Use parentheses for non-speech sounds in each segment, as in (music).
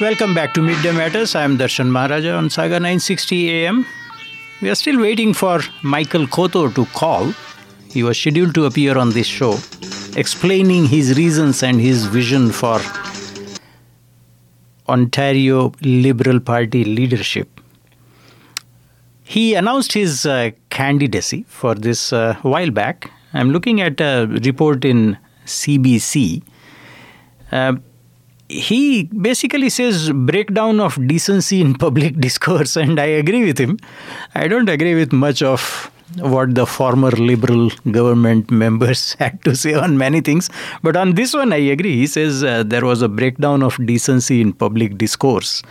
Welcome back to Midday Matters. I am Darshan Maharaja on Sauga 960 AM. We are still waiting for Michael Coteau to call. He was scheduled to appear on this show, explaining his reasons and his vision for Ontario Liberal Party leadership. He announced his uh, candidacy for this uh, while back. I'm looking at a report in CBC. Uh, he basically says breakdown of decency in public (laughs) discourse, and I agree with him. I don't agree with much of what the former liberal government (laughs) members had to say on many things, but on this one I agree. He says uh, there was a breakdown of decency in public discourse.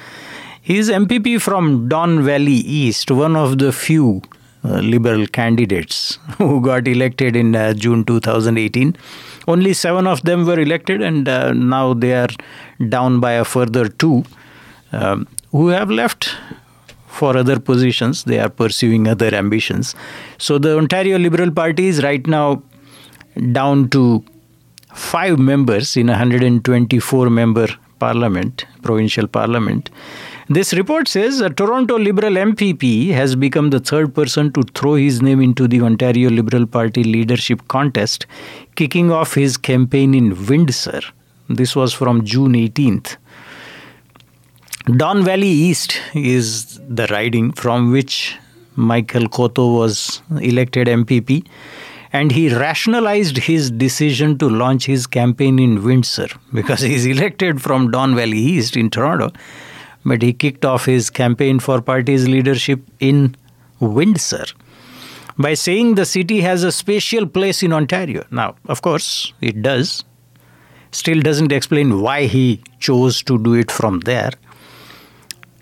He is MPP from Don Valley East, one of the few uh, liberal candidates (laughs) who got elected in uh, June 2018. Only seven of them were elected, and uh, now they are down by a further two um, who have left for other positions. They are pursuing other ambitions. So the Ontario Liberal Party is right now down to five members in a 124 member parliament, provincial parliament. This report says a Toronto Liberal MPP has become the third person to throw his name into the Ontario Liberal Party leadership contest, kicking off his campaign in Windsor. This was from June 18th. Don Valley East is the riding from which Michael Coteau was elected MPP, and he rationalized his decision to launch his campaign in Windsor because he's elected from Don Valley East in Toronto but he kicked off his campaign for party's leadership in Windsor by saying the city has a special place in Ontario. Now, of course, it does. Still doesn't explain why he chose to do it from there.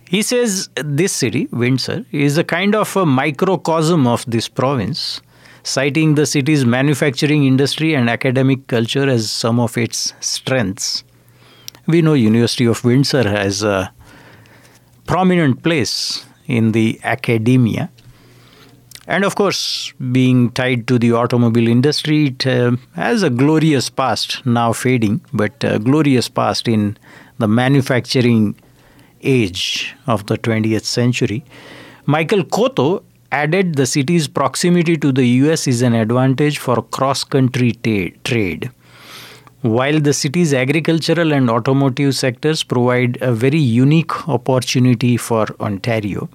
He says this city, Windsor, is a kind of a microcosm of this province, citing the city's manufacturing industry and academic culture as some of its strengths. We know University of Windsor has a prominent place in the academia. And of course, being tied to the automobile industry, it uh, has a glorious past, now fading, but glorious past in the manufacturing age of the 20th century. Michael Coteau added the city's proximity to the US is an advantage for cross country trade. While the city's agricultural and automotive sectors provide a very unique opportunity for Ontario.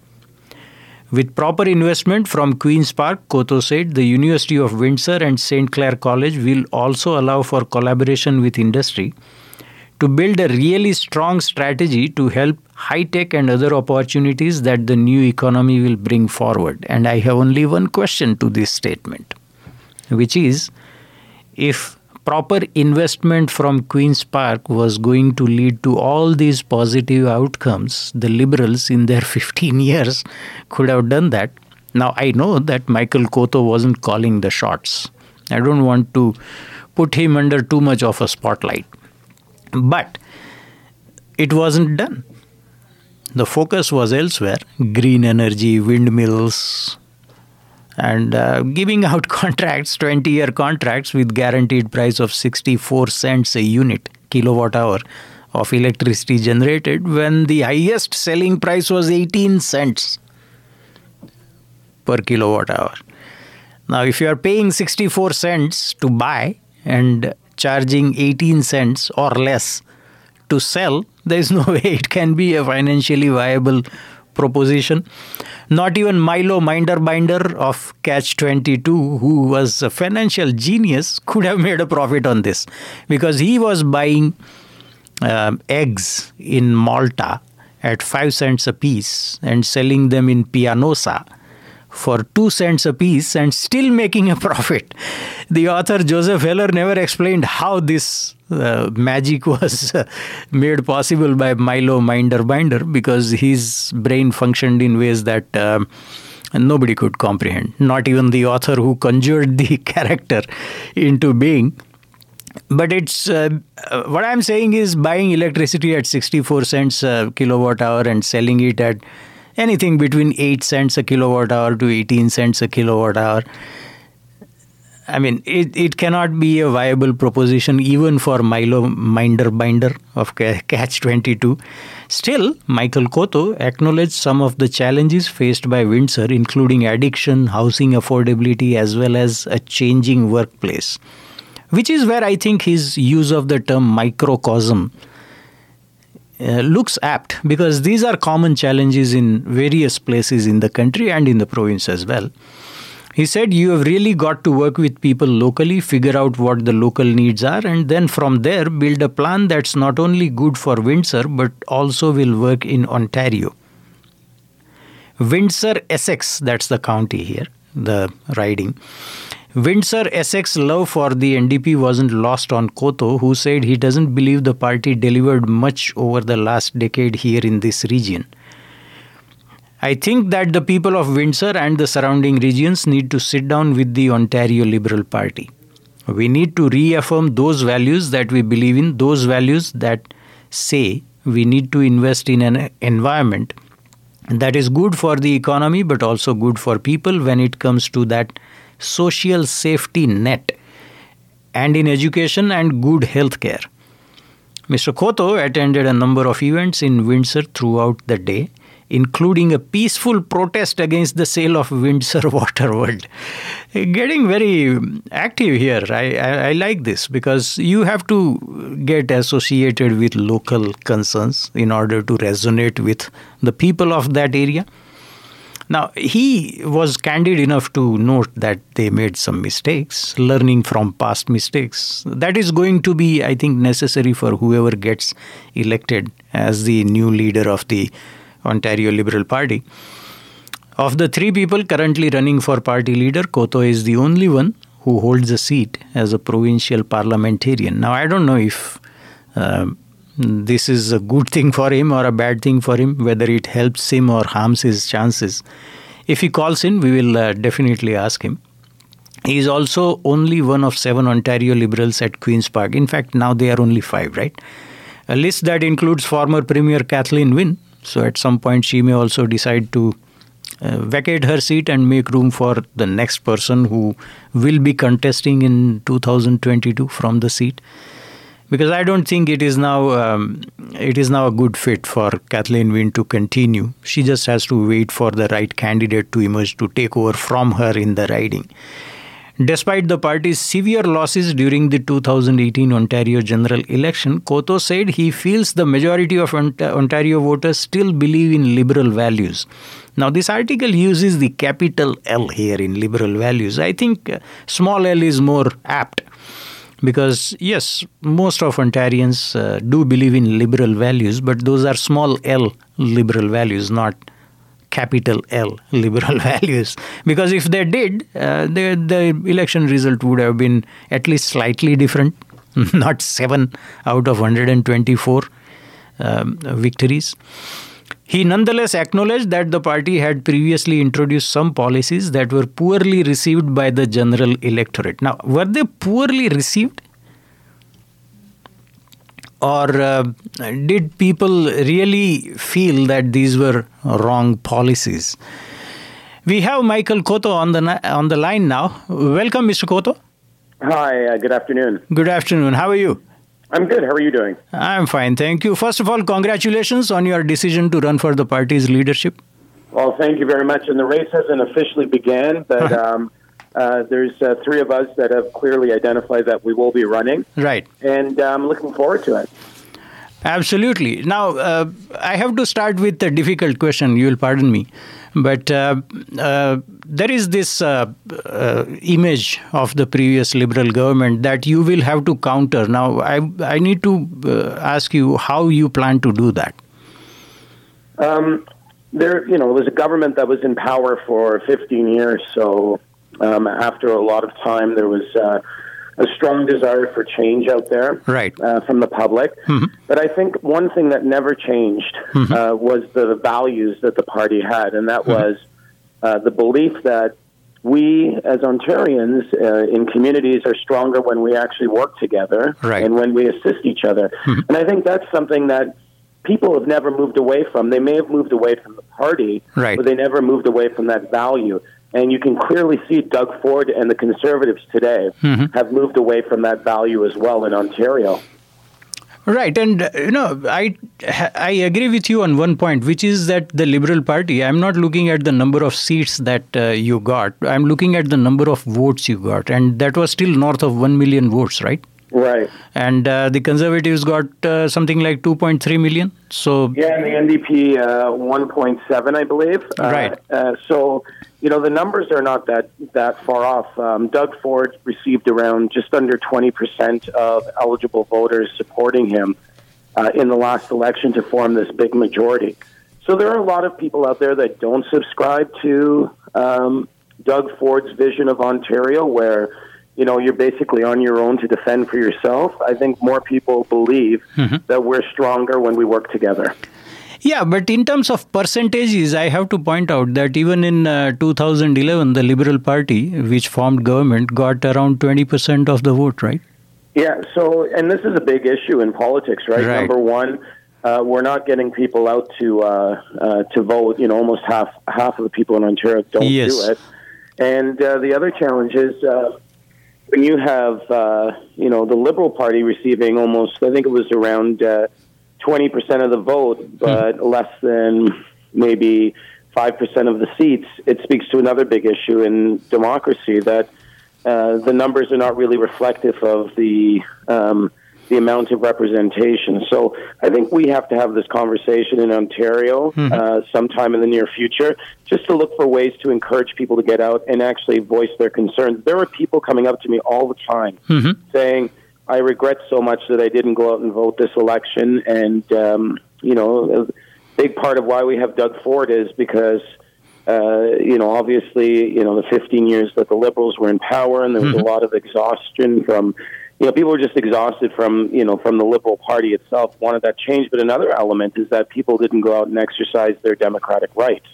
With proper investment from Queen's Park, Coteau said the University of Windsor and St. Clair College will also allow for collaboration with industry to build a really strong strategy to help high tech and other opportunities that the new economy will bring forward. And I have only one question to this statement, which is if proper investment from Queen's Park was going to lead to all these positive outcomes, the Liberals in their (laughs) 15 years could have done that. Now, I know that Michael Coteau wasn't calling the shots. I don't want to put him under too much of a spotlight. But it wasn't done. The focus was elsewhere green energy, windmills, and uh, giving out (laughs) contracts 20 year contracts with guaranteed price of 64 cents a unit kilowatt hour of electricity generated when the highest selling price was 18 cents per kilowatt hour now if you are paying 64 cents to buy and charging 18 cents or less to sell there is no (laughs) way it can be a financially viable proposition. Not even Milo Minderbinder of Catch 22, who was a financial genius, could have made a profit on this. Because he was buying um, eggs in Malta at 5 cents a piece and selling them in Pianosa for 2 cents a piece and still making a (laughs) profit. The author Joseph Heller never explained how this uh, magic (laughs) was uh, made possible by Milo Minderbinder because his brain functioned in ways that uh, nobody could comprehend, not even the author who conjured the (laughs) character into being. But it's uh, uh, what I'm saying is buying electricity at 64 cents a kilowatt hour and selling it at anything between 8 cents a kilowatt hour to 18 cents a kilowatt hour I mean, it, it cannot be a viable proposition even for Milo Minderbinder of Catch 22. Still, Michael Coteau acknowledged some of the challenges faced by Windsor, including addiction, housing affordability, as well as a changing workplace, which is where I think his use of the term microcosm uh, looks apt because these are common challenges in various places in the country and in the province as well. He said, You have really got to work with people locally, figure out what the local needs are, and then from there build a plan that's not only good for Windsor but also will work in Ontario. Windsor, Essex, that's the county here, the riding. Windsor Essex love for the NDP wasn't lost on Coteau, who said he doesn't believe the party delivered much over the last decade here in this region. I think that the people of Windsor and the surrounding regions need to sit down with the Ontario Liberal Party. We need to reaffirm those values that we believe in, those values that say we need to invest in an environment that is good for the economy but also good for people when it comes to that social safety net and in education and good health care. Mr. Coteau attended a number of events in Windsor throughout the day including a peaceful protest against the sale of Windsor (laughs) Waterworld. Getting very active here. I, I, I, like this because you have to get associated with local concerns in order to resonate with the people of that area. Now, he was candid enough to note that they made some mistakes, learning from past mistakes. That is going to be, I think, necessary for whoever gets elected as the new leader of the Ontario Liberal Party. Of the three people currently running for party leader, Coteau is the only one who holds a seat as a provincial parliamentarian. Now, I don't know if uh, this is a good thing for him or a bad thing for him, whether it helps him or harms his chances. If he calls in, we will uh, definitely ask him. He is also only one of seven Ontario Liberals at Queen's Park. In fact, now they are only five, right? A list that includes former Premier Kathleen Wynne, so at some point, she may also decide to uh, vacate her seat and make room for the next person who will be contesting in 2022 from the seat. Because I don't think it is now um, it is now a good fit for Kathleen Wynne to continue. She just has to wait for the right candidate to emerge to take over from her in the riding. Despite the party's severe losses during the 2018 Ontario general election, Coteau said he feels the majority of Ontario voters still believe in liberal values. Now, this article uses the capital L here in liberal values. I think uh, small l is more apt because, yes, most of Ontarians uh, do believe in liberal values, but those are small l liberal values, not capital L (laughs) liberal values. Because if they did, uh, the, the election result would have been at least slightly different, (laughs) not 7 out of 124 um, victories. He nonetheless acknowledged that the party had previously introduced some policies that were poorly received by the general electorate. Now, were they poorly received? or uh, did people really feel that these were wrong policies? We have Michael Coteau on the on the line now. Welcome, Mr. Coteau. Hi. Uh, good afternoon. Good afternoon. How are you? I'm good. How are you doing? I'm fine, thank you. First of all, congratulations on your decision to run for the party's leadership. Well, thank you very much. And the race hasn't officially began, but (laughs) um, uh, there's uh, three of us that have clearly identified that we will be running. Right. And I'm um, looking forward to it. Absolutely. Now, uh, I have to start with a difficult question. You will pardon me. But uh, uh, there is this uh, image of the previous Liberal government that you will have to counter. Now, I, I need to ask you how you plan to do that. Um, there, you know, it was a government that was in power for 15 years, so um, after a lot of time, there was uh, a strong desire for change out there right. uh, from the public. Mm-hmm. But I think one thing that never changed mm-hmm. uh, was the values that the party had, and that mm-hmm. was uh, the belief that we as Ontarians uh, in communities are stronger when we actually work together right. and when we assist each other. Mm-hmm. And I think that's something that people have never moved away from. They may have moved away from the party, right. but they never moved away from that value. And you can clearly see Doug Ford and the Conservatives today mm-hmm. have moved away from that value as well in Ontario. Right, and uh, you know, I I agree with you on one point, which is that the Liberal Party. I'm not looking at the number of seats that uh, you got. I'm looking at the number of votes you got, and that was still north of one million votes, right? Right. And uh, the Conservatives got uh, something like 2.3 million. So yeah, and the NDP uh, 1.7, I believe. Uh, right. Uh, so you know the numbers are not that that far off. Um, Doug Ford received around just under 20 percent of eligible voters supporting him uh, in the last election to form this big majority. So there are a lot of people out there that don't subscribe to um, Doug Ford's vision of Ontario, where you know, you're basically on your own to defend for yourself. I think more people believe mm-hmm. that we're stronger when we work together. Yeah, but in terms of percentages, I have to point out that even in uh, 2011, the Liberal Party, which formed government, got around 20% of the vote, right? Yeah, so, and this is a big issue in politics, right? right. Number one, uh, we're not getting people out to uh, uh, to vote. You know, almost half half of the people in Ontario don't yes. do it. And uh, the other challenge is uh, when you have uh, you know the Liberal Party receiving almost, I think it was around uh, twenty uh, percent of the vote, hmm. but less than maybe five percent of the seats, it speaks to another big issue in democracy that uh, the numbers are not really reflective of the um, the amount of representation. So I think we have to have this conversation in Ontario mm-hmm. uh, sometime in the near future, just to look for ways to encourage people to get out and actually voice their concerns. There are people coming up to me all the time mm-hmm. saying, "I regret so much that I didn't go out and vote this election," and um, you know, a big part of why we have Doug Ford is because. Uh, you know, obviously, you know, the 15 years that the Liberals were in power, and there was mm-hmm. a lot of exhaustion from you know, people were just exhausted from, you know, from the Liberal Party itself, wanted that change. But another element is that people didn't go out and exercise their democratic rights.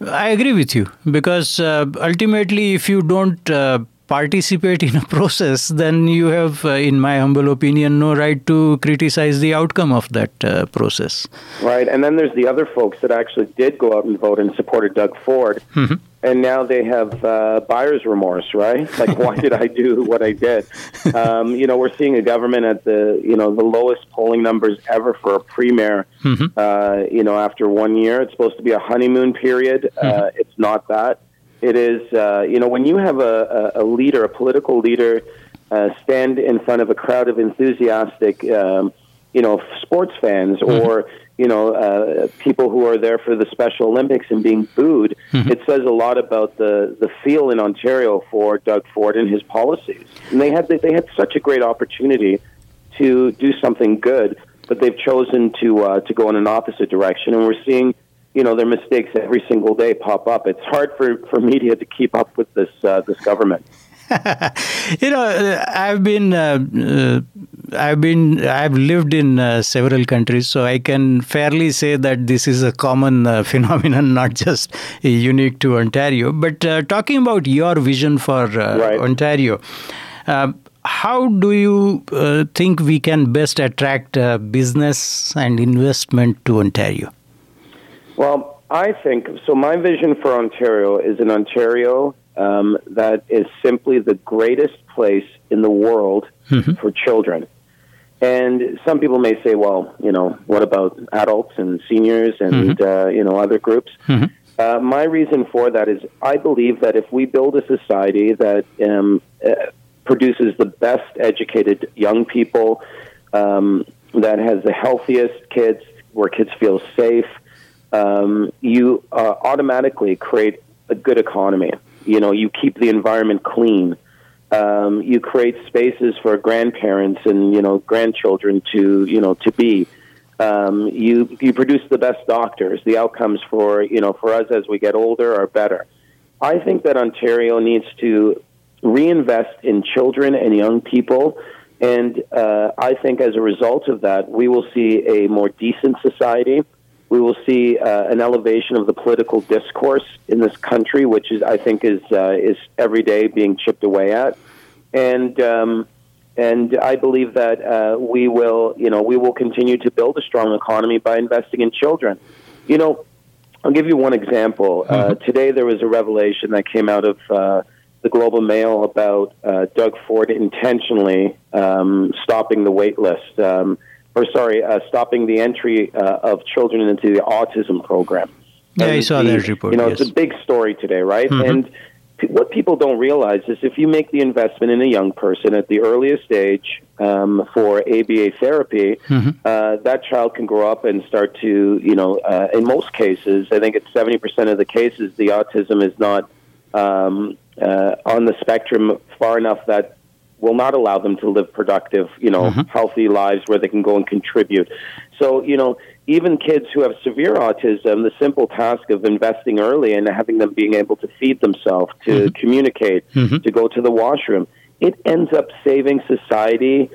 I agree with you because uh, ultimately, if you don't uh, participate in a (laughs) process, then you have, uh, in my humble opinion, no right to criticize the outcome of that uh, process. Right. And then there's the other folks that actually did go out and vote and supported Doug Ford. Mm-hmm. And now they have uh, buyer's remorse, right? (laughs) Like, why did I do what I did? Um, you know, we're seeing a government at the, you know, the lowest polling numbers ever for a premier. Mm-hmm. Uh, you know, after one year, it's supposed to be a honeymoon period. Uh, mm-hmm. it's not that. It is, uh, you know, when you have a, a, leader, a political leader, uh, stand in front of a crowd of enthusiastic, um, you know, sports fans mm-hmm. or you know uh, people who are there for the Special Olympics and being booed, mm-hmm. it says a lot about the the feel in Ontario for Doug Ford and his policies. And they had they had such a great opportunity to do something good, but they've chosen to uh, to go in an opposite direction, and we're seeing you know their mistakes every single day pop up. It's hard for, for media to keep up with this uh, this government. (laughs) you know, I've been uh, uh, I've been I've lived in uh, several countries, so I can fairly say that this is a common uh, (laughs) phenomenon, not just unique to Ontario. But uh, talking about your vision for right. Ontario how do you uh, think we can best attract uh, business and investment to Ontario? Well, I think so. My vision for Ontario is an Ontario um, that is simply the greatest place in the world mm-hmm. for children. And some people may say, well, you know, what about adults and seniors and, mm-hmm. uh, you know, other groups? Mm-hmm. Uh, my reason for that is I believe that if we build a society that um, uh, produces the best educated young people, um, that has the healthiest kids, where kids feel safe, um, you uh, automatically create a good economy. You know, you keep the environment clean. Um, you create spaces for grandparents and you know grandchildren to you know to be. Um, you you produce the best doctors. The outcomes for you know for us as we get older are better. I think that Ontario needs to reinvest in children and young people, and uh, I think as a result of that, we will see a more decent society we will see uh, an elevation of the political discourse in this country, which is, I think, is uh, is every day being chipped away at, and um, and I believe that uh, we will, you know, we will continue to build a strong economy by investing in children. You know, I'll give you one example. Uh, mm-hmm. today, there was a revelation that came out of uh, the Globe and Mail about uh, Doug Ford intentionally um, stopping the wait list, um, or sorry, uh, stopping the entry uh, of children into the autism program. Yeah, I saw that report. You know, yes. it's a big story today, right? Mm-hmm. And what people don't realize is if you make the investment in a young person at the earliest age um, for ABA therapy, mm-hmm. uh, that child can grow up and start to, you know, uh, in most cases, I think it's 70% of the cases, the autism is not um, uh, on the spectrum far enough that will not allow them to live productive, you know, mm-hmm. healthy lives where they can go and contribute. So, you know, even kids who have severe autism, the simple task of investing early and having them being able to feed themselves, to mm-hmm. communicate, mm-hmm. to go to the washroom, it ends up saving society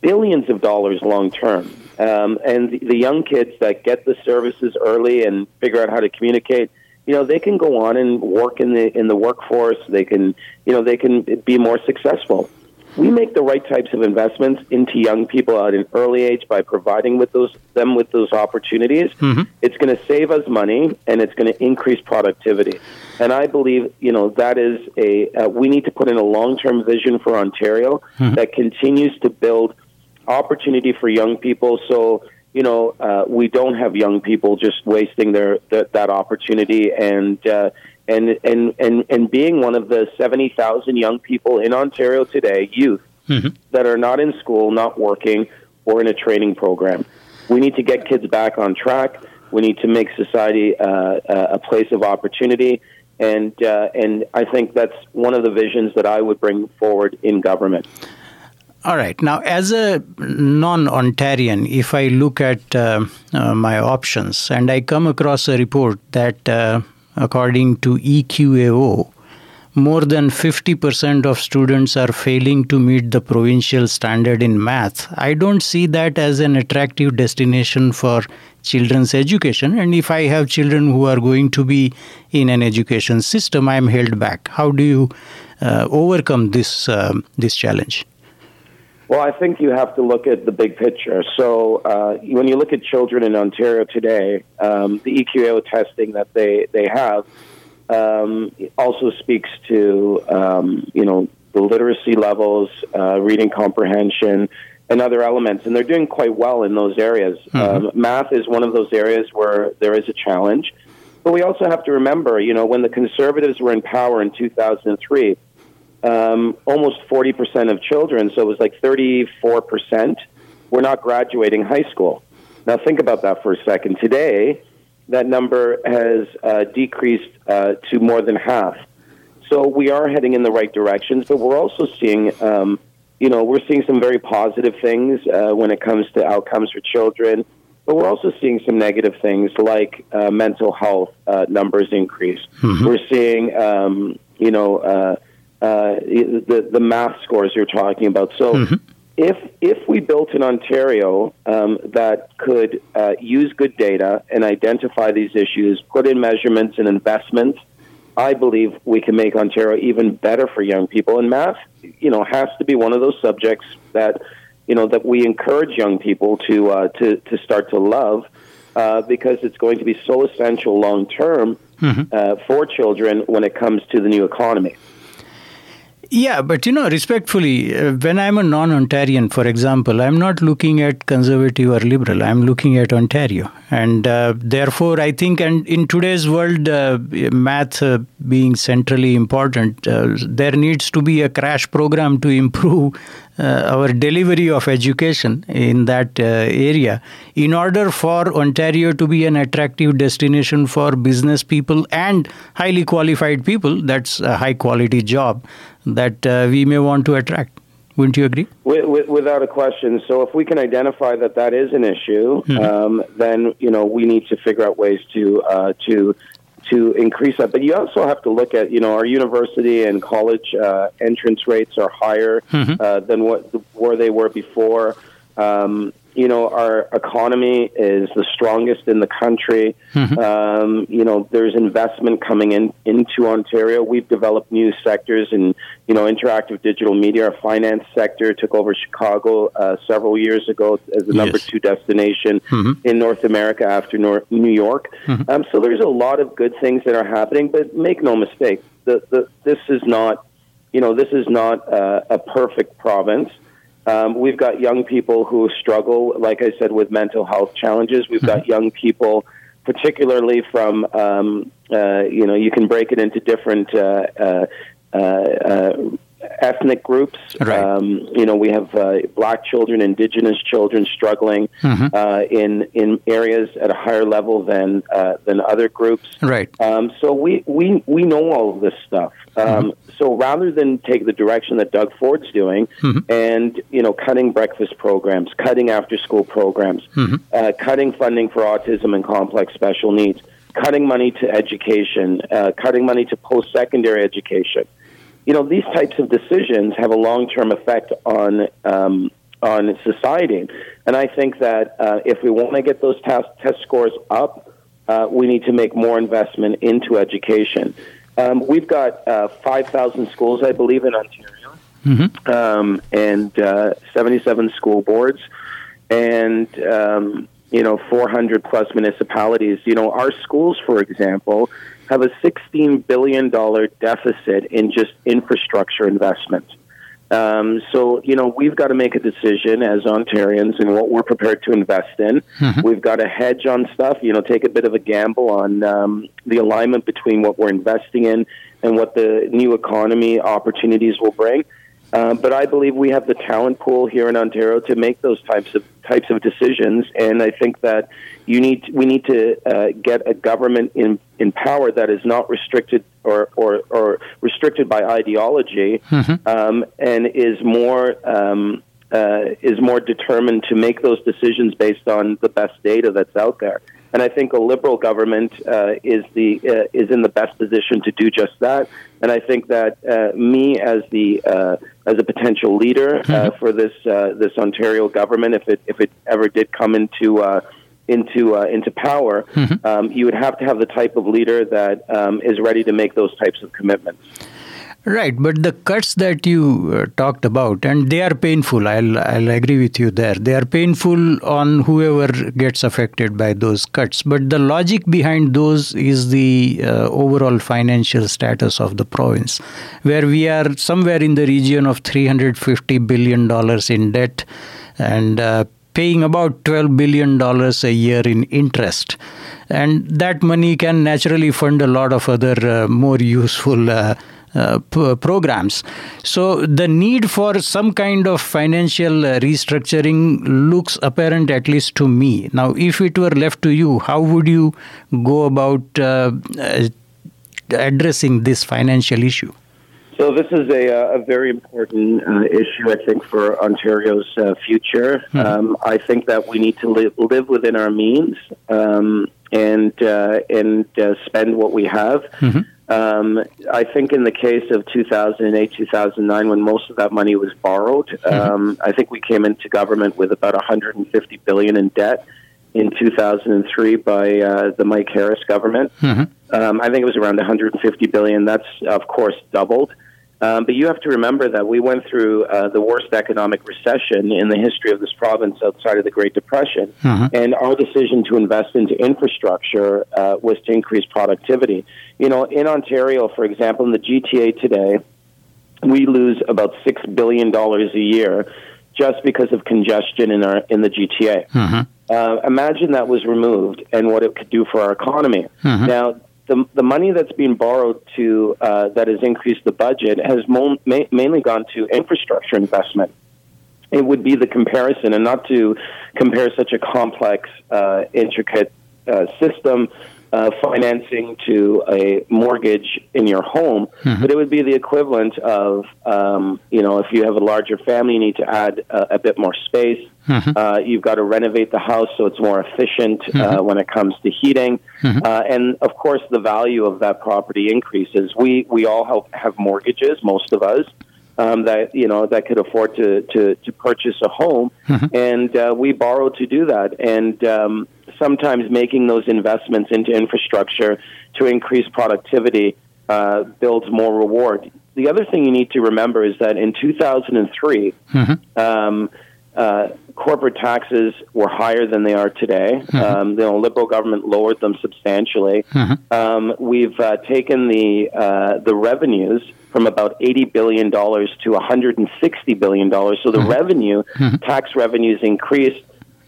billions of dollars long term. Um, and the, the young kids that get the services early and figure out how to communicate, you know, they can go on and work in the in the workforce. They can, you know, they can be more successful we make the right types of investments into young people at an early age by providing with those them with those opportunities, mm-hmm. it's going to save us money and it's going to increase productivity. And I believe you know that is a uh, we need to put in a long term vision for Ontario mm-hmm. that continues to build opportunity for young people. So you know uh, we don't have young people just wasting their, their that opportunity and. Uh, and and and and being one of the seventy thousand young people in Ontario today, youth mm-hmm. that are not in school, not working, or in a training program. We need to get kids back on track. We need to make society uh, a place of opportunity, and uh, and I think that's one of the visions that I would bring forward in government. All right. Now, as a non Ontarian, if I look at uh, uh, my options and I come across a report that uh, according to EQAO, more than 50% of students are failing to meet the provincial standard in math. I don't see that as an attractive destination for children's education. And if I have children who are going to be in an education system, I am held back. How do you uh, overcome this, uh, this challenge? Well, I think you have to look at the big picture. So, uh, when you look at children in Ontario today, um, the EQAO testing that they they have um, also speaks to um, you know the literacy levels, uh, reading comprehension, and other elements, and they're doing quite well in those areas. Mm-hmm. Um, math is one of those areas where there is a challenge, but we also have to remember, you know, when the Conservatives were in power in 2003 um, almost 40% of children, so it was like 34%, were not graduating high school. Now, think about that for a second. Today, that number has uh, decreased uh, to more than half. So we are heading in the right directions, but we're also seeing, um, you know, we're seeing some very positive things uh, when it comes to outcomes for children. But we're also seeing some negative things like uh, mental health uh, numbers increase. Mm-hmm. We're seeing, um, you know, uh, the the math scores you're talking about. So. Mm-hmm. If if we built an Ontario um, that could uh, use good data and identify these issues, put in measurements and investments, I believe we can make Ontario even better for young people. And math, you know, has to be one of those subjects that you know that we encourage young people to uh, to to start to love uh, because it's going to be so essential long term mm-hmm. uh, for children when it comes to the new economy. Yeah, but you know, respectfully, uh, when I'm a non Ontarian, for example, I'm not looking at conservative or liberal, I'm looking at Ontario. And uh, therefore, I think, and in today's world, uh, math uh, being centrally important, uh, there needs to be a crash program to improve uh, our delivery of education in that area in order for Ontario to be an attractive destination for business people and highly qualified people. That's a high quality job that uh, we may want to attract. Wouldn't you agree? Without a question. So, if we can identify that that is an issue, mm-hmm. um, then you know we need to figure out ways to uh, to to increase that. But you also have to look at, you know, our university and college uh, entrance rates are higher mm-hmm. uh, than what where they were before. Um, you know, our economy is the strongest in the country. Mm-hmm. Um, you know, there's investment coming in into Ontario. We've developed new sectors in, you know, interactive digital media. Our finance sector took over Chicago uh, several years ago as the number yes. two destination mm-hmm. in North America after North, New York. Mm-hmm. Um, so there's a lot of good things that are happening. But make no mistake, the, the, this is not, you know, this is not uh, a perfect province. Um, we've got young people who struggle, like I said, with mental health challenges. We've got mm-hmm. young people, particularly from, um, uh, you know, you can break it into different uh, uh, uh, uh ethnic groups. Right. Um, you know, we have uh, black children, indigenous children struggling mm-hmm. uh, in in areas at a higher level than uh, than other groups. Right. Um, so we, we we know all of this stuff. Um, mm-hmm. So rather than take the direction that Doug Ford's doing, mm-hmm. and you know, cutting breakfast programs, cutting after school programs, mm-hmm. uh, cutting funding for autism and complex special needs. Cutting money to education, uh, cutting money to post secondary education, you know, these types of decisions have a long term effect on um, on society. And I think that uh, if we want to get those test, test scores up, uh, we need to make more investment into education. Um, we've got uh, 5,000 schools, I believe, in Ontario, mm-hmm. um, and uh, 77 school boards, and um, you know, 400 plus municipalities. You know, our schools, for example, have a $16 billion deficit in just infrastructure investment. Um, so, you know, we've got to make a decision as Ontarians and what we're prepared to invest in. Mm-hmm. We've got to hedge on stuff, you know, take a bit of a gamble on um, the alignment between what we're investing in and what the new economy opportunities will bring. Uh, but I believe we have the talent pool here in Ontario to make those types of types of decisions, and I think that you need we need to uh, get a government in in power that is not restricted or or, or restricted by ideology, mm-hmm. um, and is more. Um, uh, is more determined to make those decisions based on the best data that's out there. And I think a liberal government uh, is the uh, is in the best position to do just that. And I think that uh, me as the uh, as a potential leader uh, mm-hmm. for this uh, this Ontario government, if it if it ever did come into into uh, into power, mm-hmm. um, you would have to have the type of leader that um, is ready to make those types of commitments. Right, but the cuts that you uh, talked about, and they are painful. I'll I'll agree with you there. They are painful on whoever gets affected by those cuts. But the logic behind those is the uh, overall financial status of the province, where we are somewhere in the region of 350 billion dollars in debt, and uh, paying about 12 billion dollars a year in interest and that money can naturally fund a lot of other uh, more useful uh, p- programs. So the need for some kind of financial uh, restructuring looks apparent, at least to me. Now, if it were left to you, how would you go about uh, uh addressing this financial issue? So this is a, uh, a very important uh, issue, I think, for Ontario's uh, future. Mm-hmm. Um, I think that we need to live, live within our means um, and and spend what we have. Mm-hmm. Um, I think in the case of 2008, 2009, when most of that money was borrowed, mm-hmm. um, I think we came into government with about 150 billion in debt in 2003 by uh, the Mike Harris government. Mm-hmm. Um, I think it was around 150 billion. That's of course doubled. Um, but you have to remember that we went through uh, the worst economic recession in the history of this province outside of the Great Depression. Mm-hmm. And our decision to invest into infrastructure uh, was to increase productivity. You know, in Ontario, for example, in the GTA today, we lose about $6 billion a year just because of congestion in, our, in the GTA. Mm-hmm. Uh, imagine that was removed and what it could do for our economy. Mm-hmm. Now, the the money that's being borrowed to uh, that has increased the budget has mo- ma- mainly gone to infrastructure investment. It would be the comparison, and not to compare such a complex, uh, intricate uh, system uh, financing to a mortgage in your home, mm-hmm. but it would be the equivalent of, um, you know, if you have a larger family, you need to add a, a bit more space. Mm-hmm. Uh, you've got to renovate the house so it's more efficient uh, mm-hmm. uh, when it comes to heating, mm-hmm. uh, and of course, the value of that property increases. We we all have, have mortgages, most of us. Um, that you know that could afford to to, to purchase a home, mm-hmm. and uh, we borrow to do that. And um, sometimes making those investments into infrastructure to increase productivity uh, builds more reward. The other thing you need to remember is that in 2003, mm-hmm. um, uh, corporate taxes were higher than they are today. Mm-hmm. Um, you know, liberal government lowered them substantially. Mm-hmm. Um, we've uh, taken the uh, the revenues from about eighty billion dollars to one hundred and sixty billion dollars. So the mm-hmm. revenue, tax revenues increased.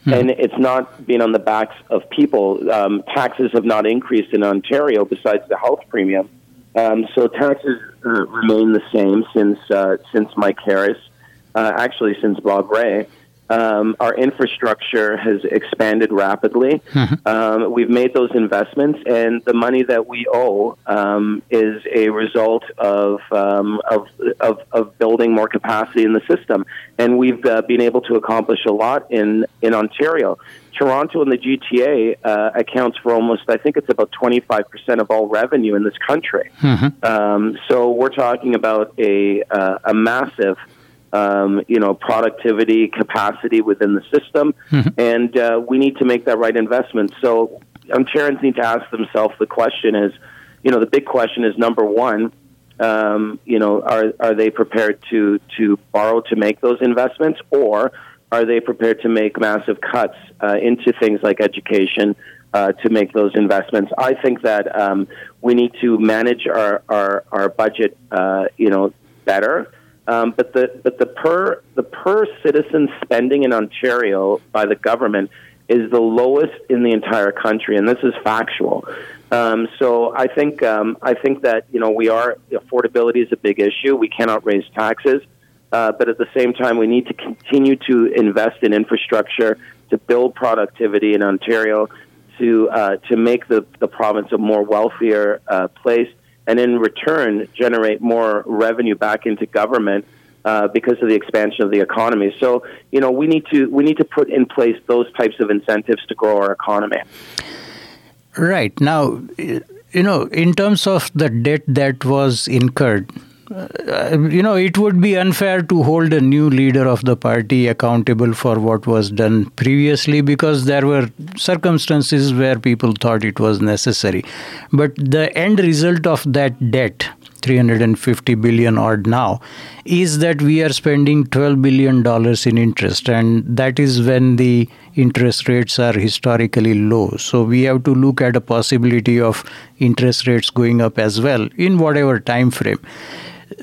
And it's not been on the backs of people. Um, taxes have not increased in Ontario besides the health premium. Um, so taxes uh, remain the same since uh, since Mike Harris, uh, actually since Bob Rae. Um, our infrastructure has expanded rapidly. Mm-hmm. Um, we've made those investments, and the money that we owe um, is a result of, um, of, of, of, building more capacity in the system. And we've uh, been able to accomplish a lot in, in Ontario. Toronto and the GTA uh, accounts for almost, I think it's about 25% of all revenue in this country. Mm-hmm. Um, so we're talking about a, uh, a massive um, you know, productivity, capacity within the system, mm-hmm. and uh, we need to make that right investment. So Ontarians need to ask themselves the question: is, you know, the big question is number one, um, you know, are are they prepared to to borrow to make those investments, or are they prepared to make massive cuts uh, into things like education? Uh, to make those investments, I think that um, we need to manage our our, our budget, uh, you know, better. Um, but the but the per the per citizen spending in Ontario by the government is the lowest in the entire country, and this is factual. Um, so I think um, I think that you know we are affordability is a big issue. We cannot raise taxes, uh, but at the same time we need to continue to invest in infrastructure to build productivity in Ontario, to uh, to make the the province a more wealthier uh, place and in return generate more revenue back into government uh, because of the expansion of the economy. So, you know, we need to we need to put in place those types of incentives to grow our economy. Right now, you know, in terms of the debt that was incurred uh, you know, it would be unfair to hold a new leader of the party accountable for what was done previously because there were circumstances where people thought it was necessary. But the end result of that debt, 350 billion odd now, is that we are spending 12 billion dollars in interest, and that is when the interest rates are historically low. So we have to look at a possibility of interest rates going up as well in whatever time frame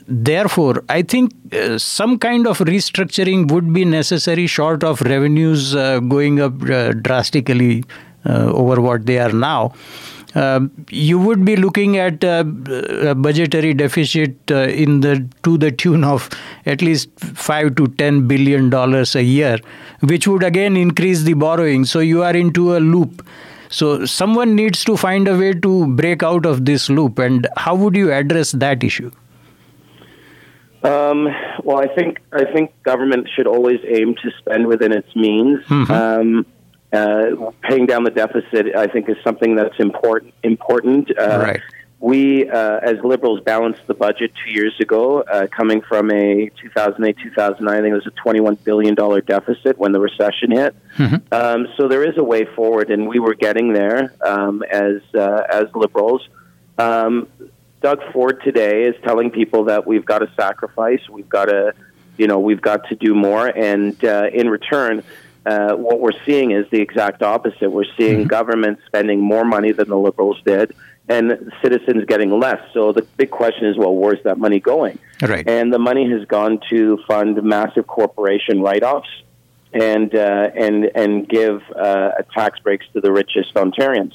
therefore, I think uh, some kind of restructuring would be necessary, short of revenues uh, going up uh, drastically uh, over what they are now. Um, you would be looking at uh, a budgetary deficit in the to the tune of at least five to ten billion dollars a year, which would again increase the borrowing. So you are into a loop. So someone needs to find a way to break out of this loop. And how would you address that issue? Um, well, I think I think government should always aim to spend within its means. Mm-hmm. Um, uh, paying down the deficit, I think, is something that's important. Important. Uh, right. We, uh, as liberals, balanced the budget two years ago, uh, coming from a 2008 2009. I think it was a 21 billion dollar deficit when the recession hit. Mm-hmm. Um, so there is a way forward, and we were getting there um, as uh, as liberals. Um, Doug Ford today is telling people that we've got to sacrifice, we've got to, you know, we've got to do more, and uh, in return, uh, what we're seeing is the exact opposite. We're seeing mm-hmm. government spending more money than the Liberals did, and citizens getting less. So the big question is, well, where's that money going? Right. And the money has gone to fund massive corporation write-offs and uh, and and give uh, tax breaks to the richest Ontarians.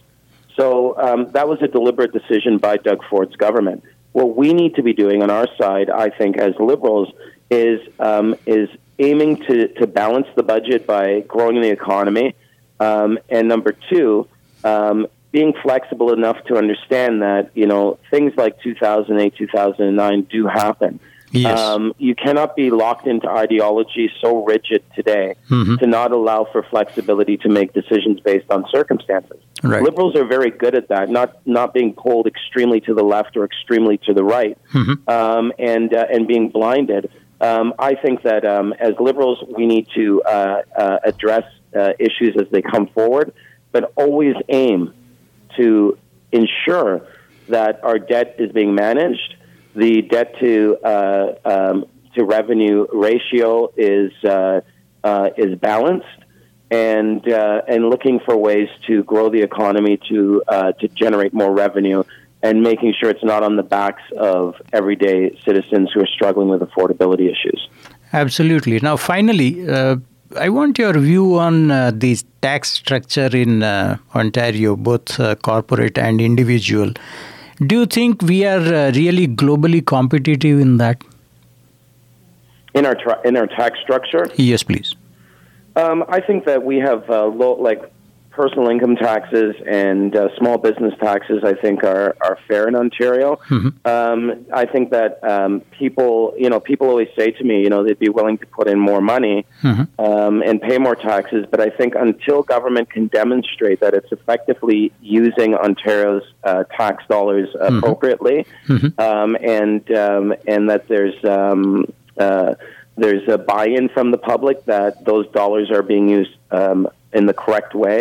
So um, that was a deliberate decision by Doug Ford's government. What we need to be doing on our side, I think, as liberals, is um, is aiming to, to balance the budget by growing the economy, um, and number two, um, being flexible enough to understand that you know things like 2008, 2009 do happen. Yes. Um, you cannot be locked into ideology so rigid today Mhm. to not allow for flexibility to make decisions based on circumstances. Right. Liberals are very good at that, not not being pulled extremely to the left or extremely to the right, Mhm. um, and uh, and being blinded. Um, I think that um, as liberals, we need to uh, uh, address uh, issues as they come forward, but always aim to ensure that our debt is being managed. The debt to uh, um, to revenue ratio is uh, uh, is balanced, and uh, and looking for ways to grow the economy to uh, to generate more revenue, and making sure it's not on the backs of everyday citizens who are struggling with affordability issues. Absolutely. Now, finally, I want your view on uh, the tax structure in uh, Ontario, both uh, corporate and individual. Do you think we are uh, really globally competitive in that? In our tra- in our tax structure, Yes, please. Um, I think that we have uh, low, like personal income taxes and uh, small business taxes. I think are are fair in Ontario. Um, I think that um, people, you know, people always say to me, you know, they'd be willing to put in more money um, and pay more taxes. But I think until government can demonstrate that it's effectively using Ontario's uh, tax dollars appropriately, um, and um, and that there's um, uh, there's a buy-in from the public that those dollars are being used um, in the correct way.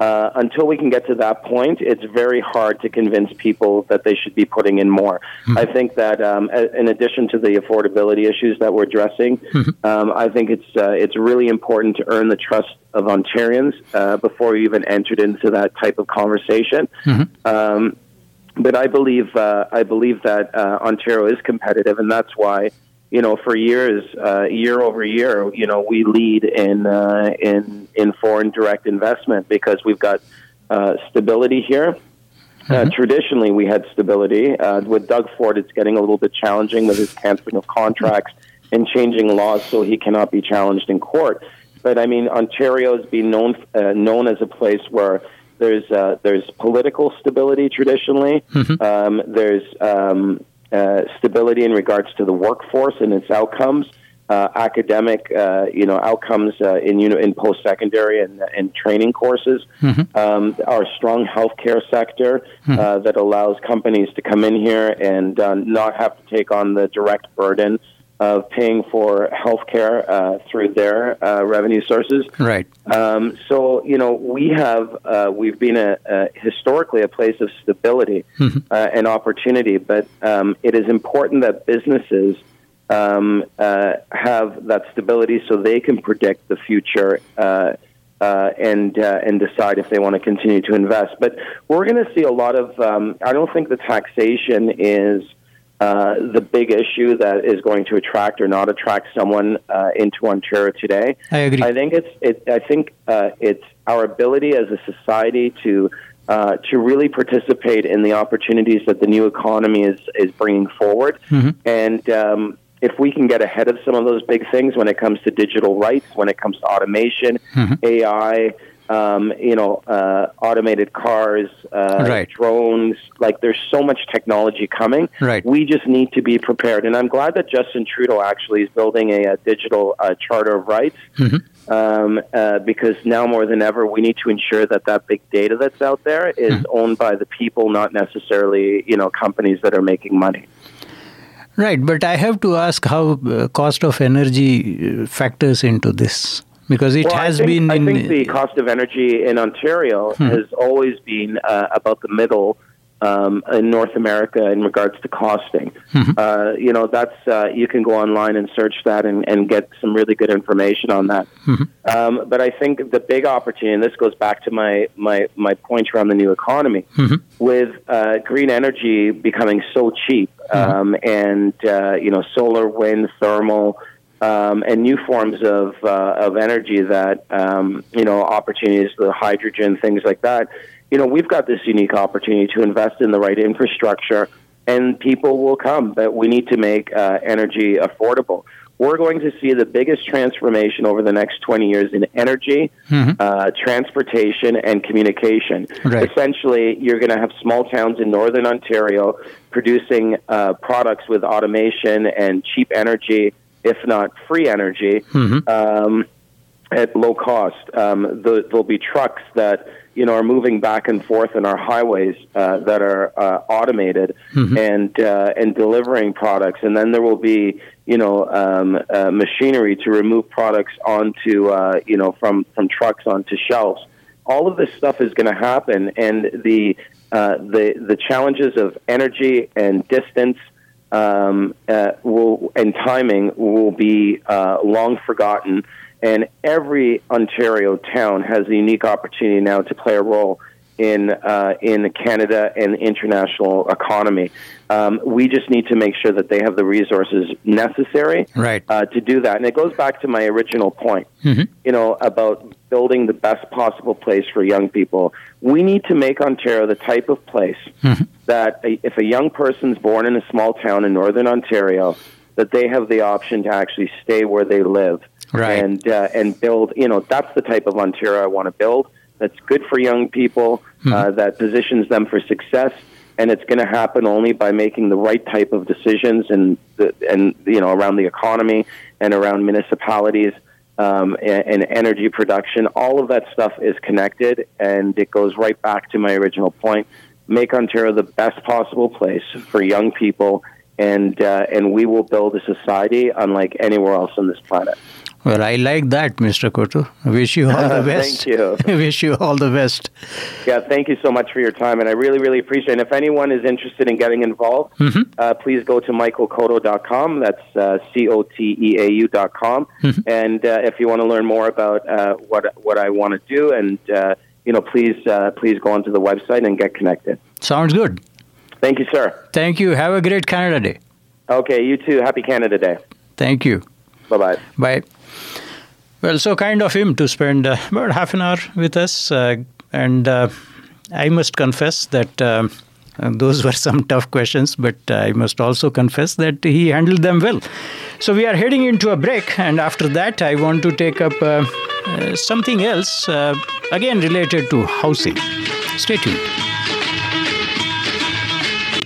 Uh, until we can get to that point, it's very hard to convince people that they should be putting in more. I think that um, a- in addition to the affordability issues that we're addressing, um, I think it's uh, it's really important to earn the trust of Ontarians uh, before you even entered into that type of conversation. Um, but I believe uh, I believe that uh, Ontario is competitive, and that's why you know for years, uh, year over year, you know we lead in uh, in in foreign direct investment because we've got uh, stability here. Uh, traditionally, we had stability. Uh, with Doug Ford, it's getting a little bit challenging with his canceling of contracts and changing laws so he cannot be challenged in court. But I mean, Ontario has been known uh, known as a place where there's uh, there's political stability traditionally. Um, there's um, uh, stability in regards to the workforce and its outcomes, uh, academic, uh, you know, outcomes uh, in uni- in post secondary and, and training courses. Um, our strong healthcare sector uh, that allows companies to come in here and uh, not have to take on the direct burden of paying for healthcare uh, through their uh, revenue sources. Right. Um, so you know we have uh, we've been a, a historically a place of stability uh, and opportunity, but um, it is important that businesses um, uh, have that stability so they can predict the future. Uh, uh, and uh, and decide if they want to continue to invest. But we're going to see a lot of. Um, I don't think the taxation is uh, the big issue that is going to attract or not attract someone uh, into Ontario today. I agree. I think it's. It, I think uh, it's our ability as a society to. Uh, to really participate in the opportunities that the new economy is is bringing forward, and um, if we can get ahead of some of those big things when it comes to digital rights, when it comes to automation, AI, um, you know, uh, automated cars, uh, Right. drones, like there's so much technology coming. Right. We just need to be prepared. And I'm glad that Justin Trudeau actually is building a, a digital uh, charter of rights um, uh, because now more than ever, we need to ensure that that big data that's out there is owned by the people, not necessarily, you know, companies that are making money. Right, but I have to ask how uh, cost of energy uh, factors into this because it Well, has think, been I in think the cost of energy in Ontario has always been uh, about the middle um, in North America in regards to costing. Uh, you know, that's uh, you can go online and search that and, and get some really good information on that. Um, but I think the big opportunity, and this goes back to my my my point around the new economy, with uh, green energy becoming so cheap, um, and uh, you know, solar, wind, thermal um, and new forms of uh, of energy that um, you know opportunities, the hydrogen, things like that. You know, we've got this unique opportunity to invest in the right infrastructure, and people will come. But we need to make uh, energy affordable. we're going to see the biggest transformation over the next 20 years in energy, mm-hmm. uh, transportation, and communication. Right. Essentially, you're going to have small towns in northern Ontario producing uh, products with automation and cheap energy, if not free energy, mm-hmm. um, at low cost. Um, the, there'll be trucks that you know, are moving back and forth in our highways uh, that are uh, automated mm-hmm. and uh, and delivering products, and then there will be you know um, uh, machinery to remove products onto uh, you know from from trucks onto shelves. All of this stuff is going to happen, and the uh, the the challenges of energy and distance um, will and timing will be long forgotten and every Ontario town has a unique opportunity now to play a role in uh, in Canada and the international economy. Um, we just need to make sure that they have the resources necessary right. uh, to do that. And it goes back to my original point, mm-hmm. you know, about building the best possible place for young people. We need to make Ontario the type of place mm-hmm. that a, if a young person's born in a small town in northern Ontario, that they have the option to actually stay where they live right. and uh, and build. You know, that's the type of Ontario I want to build. That's good for young people. Mm-hmm. Uh, that positions them for success, and it's going to happen only by making the right type of decisions and the, and you know around the economy and around municipalities. Um, and, and energy production, all of that stuff is connected, and it goes right back to my original point: make Ontario the best possible place for young people and uh, and we will build a society unlike anywhere else on this planet. Well, I like that, Mr. Coteau. I wish you all the (laughs) best. thank you. I (laughs) wish you all the best. Yeah, thank you so much for your time, and I really, really appreciate it. And if anyone is interested in getting involved, mm-hmm. uh, please go to michaelcoteau.com. That's uh, C-O-T-E-A-U.com. Mm-hmm. And uh, if you want to learn more about uh, what what I want to do, and uh, you know, please uh, please go onto the website and get connected. Sounds good. Thank you, sir. Thank you. Have a great Canada Day. Okay, you too. Happy Canada Day. Thank you. Bye-bye. Bye. Well, so kind of him to spend uh, about half an hour with us. Uh, and uh, I must confess that uh, those were (laughs) some tough questions, but I must also confess that he handled them well. So we are heading into a break, and after that, I want to take up uh, uh, something else, again related to housing. Stay tuned.